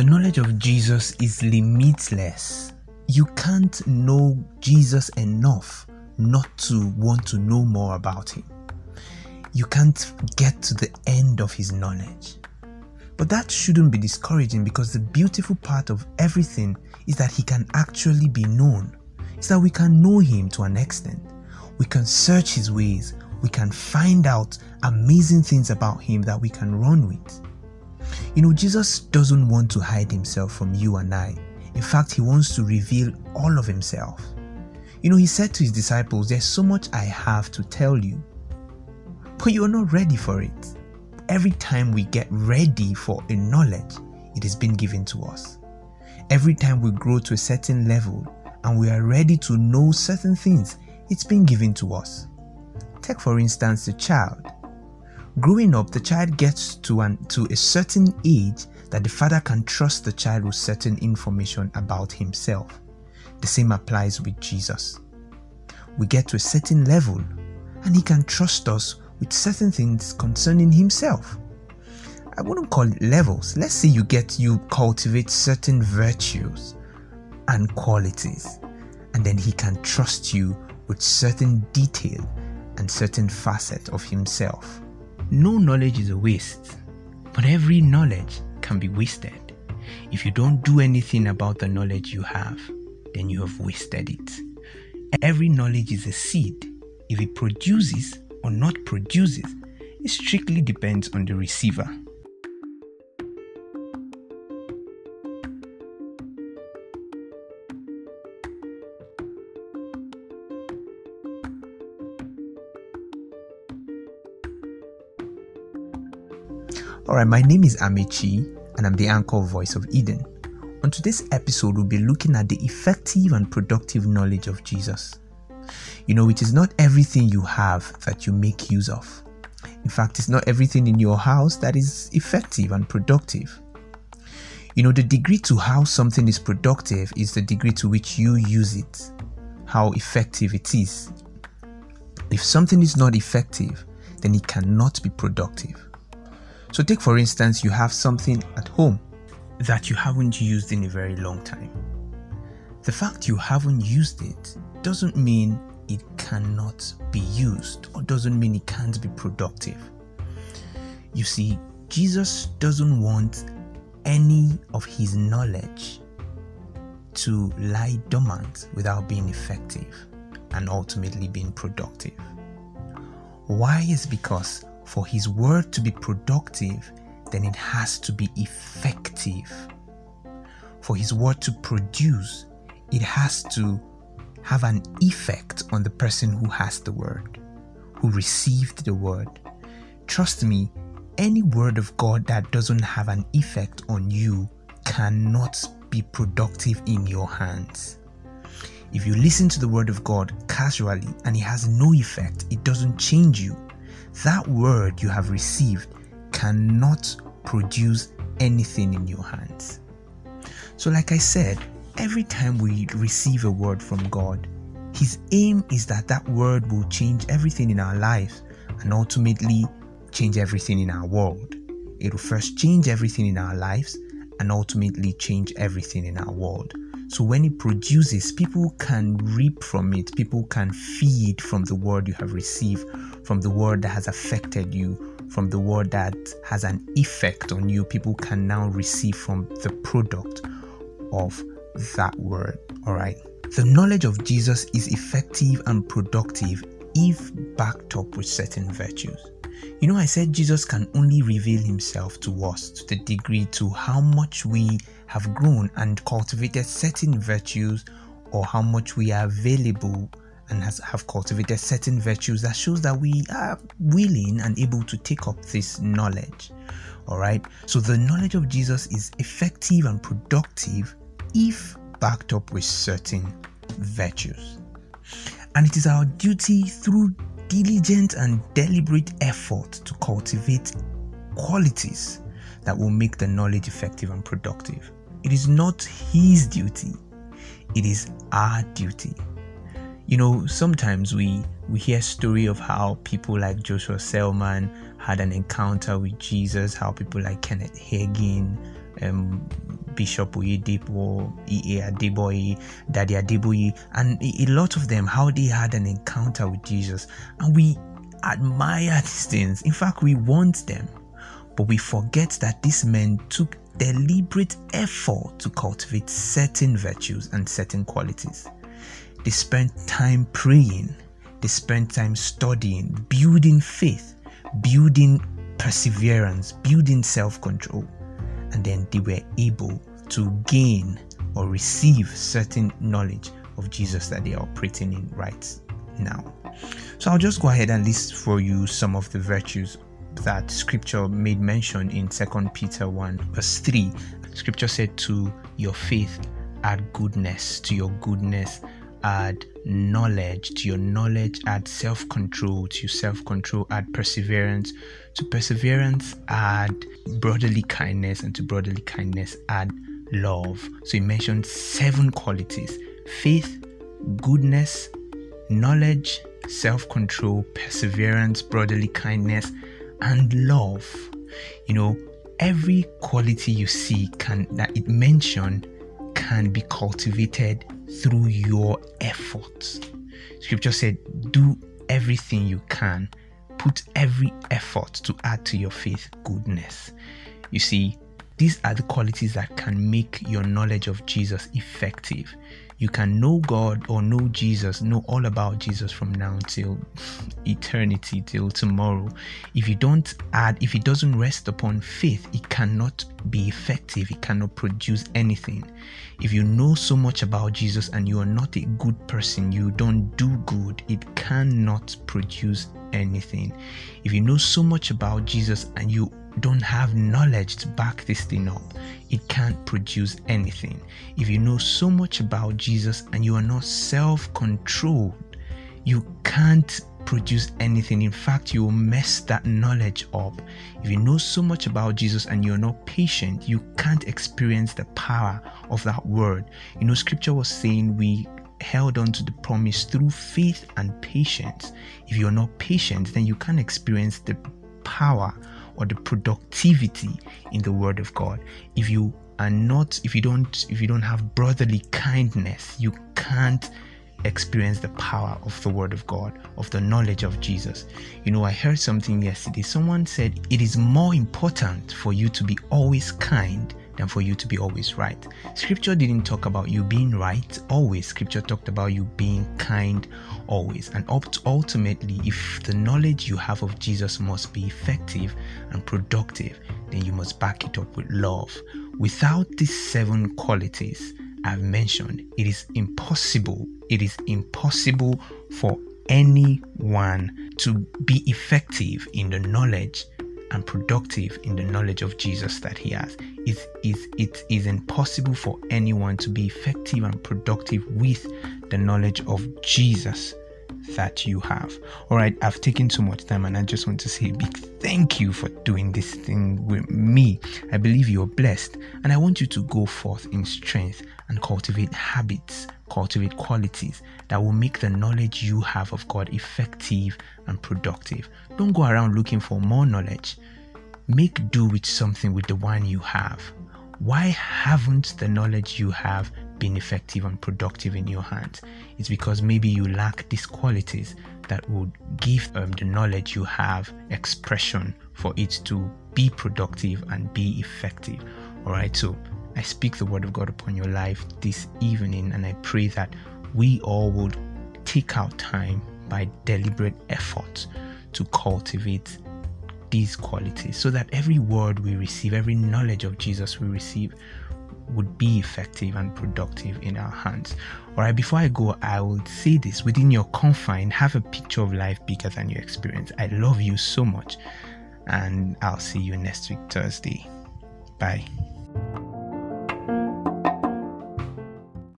The knowledge of Jesus is limitless. You can't know Jesus enough not to want to know more about him. You can't get to the end of his knowledge. But that shouldn't be discouraging because the beautiful part of everything is that he can actually be known. It's that we can know him to an extent. We can search his ways. We can find out amazing things about him that we can run with. You know, Jesus doesn't want to hide himself from you and I. In fact, he wants to reveal all of himself. You know, he said to his disciples, There's so much I have to tell you, but you are not ready for it. Every time we get ready for a knowledge, it is being given to us. Every time we grow to a certain level and we are ready to know certain things, it's been given to us. Take, for instance, the child. Growing up, the child gets to, an, to a certain age that the father can trust the child with certain information about himself. The same applies with Jesus. We get to a certain level and he can trust us with certain things concerning himself. I wouldn't call it levels. Let's say you get you cultivate certain virtues and qualities, and then he can trust you with certain detail and certain facet of himself. No knowledge is a waste, but every knowledge can be wasted. If you don't do anything about the knowledge you have, then you have wasted it. Every knowledge is a seed. If it produces or not produces, it strictly depends on the receiver. Alright, my name is Amechi and I'm the anchor voice of Eden. On today's episode, we'll be looking at the effective and productive knowledge of Jesus. You know, it is not everything you have that you make use of. In fact, it's not everything in your house that is effective and productive. You know, the degree to how something is productive is the degree to which you use it, how effective it is. If something is not effective, then it cannot be productive. So, take for instance, you have something at home that you haven't used in a very long time. The fact you haven't used it doesn't mean it cannot be used or doesn't mean it can't be productive. You see, Jesus doesn't want any of his knowledge to lie dormant without being effective and ultimately being productive. Why is because for his word to be productive, then it has to be effective. For his word to produce, it has to have an effect on the person who has the word, who received the word. Trust me, any word of God that doesn't have an effect on you cannot be productive in your hands. If you listen to the word of God casually and it has no effect, it doesn't change you, that word you have received cannot produce anything in your hands. So, like I said, every time we receive a word from God, His aim is that that word will change everything in our lives and ultimately change everything in our world. It will first change everything in our lives and ultimately change everything in our world. So when it produces, people can reap from it, people can feed from the word you have received, from the word that has affected you, from the word that has an effect on you. People can now receive from the product of that word. All right. The knowledge of Jesus is effective and productive if backed up with certain virtues. You know, I said Jesus can only reveal himself to us to the degree to how much we have grown and cultivated certain virtues or how much we are available and has, have cultivated certain virtues that shows that we are willing and able to take up this knowledge. All right. So the knowledge of Jesus is effective and productive if backed up with certain virtues. And it is our duty through diligent and deliberate effort to cultivate qualities that will make the knowledge effective and productive. It is not his duty, it is our duty. You know, sometimes we we hear story of how people like Joshua Selman had an encounter with Jesus, how people like Kenneth Hagin, um, Bishop Oyedepo, E.A. Adeboye, Daddy Adeboye, and a, a lot of them, how they had an encounter with Jesus. And we admire these things. In fact, we want them. But we forget that these men took deliberate effort to cultivate certain virtues and certain qualities. They spent time praying, they spent time studying, building faith, building perseverance, building self control, and then they were able to gain or receive certain knowledge of Jesus that they are operating in right now. So I'll just go ahead and list for you some of the virtues that scripture made mention in 2 Peter 1, verse 3. Scripture said, To your faith add goodness, to your goodness add knowledge, to your knowledge add self control, to your self control add perseverance, to perseverance add brotherly kindness, and to brotherly kindness add love. So he mentioned seven qualities faith, goodness, knowledge, self control, perseverance, brotherly kindness, and love. You know, every quality you see can that it mentioned can be cultivated through your efforts. Scripture said, Do everything you can, put every effort to add to your faith goodness. You see, these are the qualities that can make your knowledge of Jesus effective you can know God or know Jesus, know all about Jesus from now till eternity, till tomorrow. If you don't add, if it doesn't rest upon faith, it cannot be effective. It cannot produce anything. If you know so much about Jesus and you are not a good person, you don't do good, it cannot produce anything. If you know so much about Jesus and you don't have knowledge to back this thing up, it can't produce anything. If you know so much about Jesus and you are not self controlled, you can't produce anything. In fact, you will mess that knowledge up. If you know so much about Jesus and you're not patient, you can't experience the power of that word. You know, scripture was saying we held on to the promise through faith and patience. If you're not patient, then you can't experience the power or the productivity in the word of God. If you are not if you don't if you don't have brotherly kindness, you can't experience the power of the word of God, of the knowledge of Jesus. You know, I heard something yesterday. Someone said it is more important for you to be always kind than for you to be always right. Scripture didn't talk about you being right always, Scripture talked about you being kind always. And ultimately, if the knowledge you have of Jesus must be effective and productive, then you must back it up with love. Without these seven qualities I've mentioned, it is impossible, it is impossible for anyone to be effective in the knowledge and productive in the knowledge of Jesus that he has. It is, it is impossible for anyone to be effective and productive with the knowledge of Jesus that you have. All right, I've taken too much time and I just want to say a big thank you for doing this thing with me. I believe you're blessed and I want you to go forth in strength and cultivate habits, cultivate qualities that will make the knowledge you have of God effective and productive. Don't go around looking for more knowledge. Make do with something with the one you have. Why haven't the knowledge you have been effective and productive in your hands? It's because maybe you lack these qualities that would give um, the knowledge you have expression for it to be productive and be effective. All right, so I speak the word of God upon your life this evening, and I pray that we all would take out time by deliberate effort to cultivate these qualities so that every word we receive, every knowledge of Jesus we receive, would be effective and productive in our hands. All right, before I go, I will say this within your confine, have a picture of life bigger than your experience. I love you so much, and I'll see you next week, Thursday. Bye.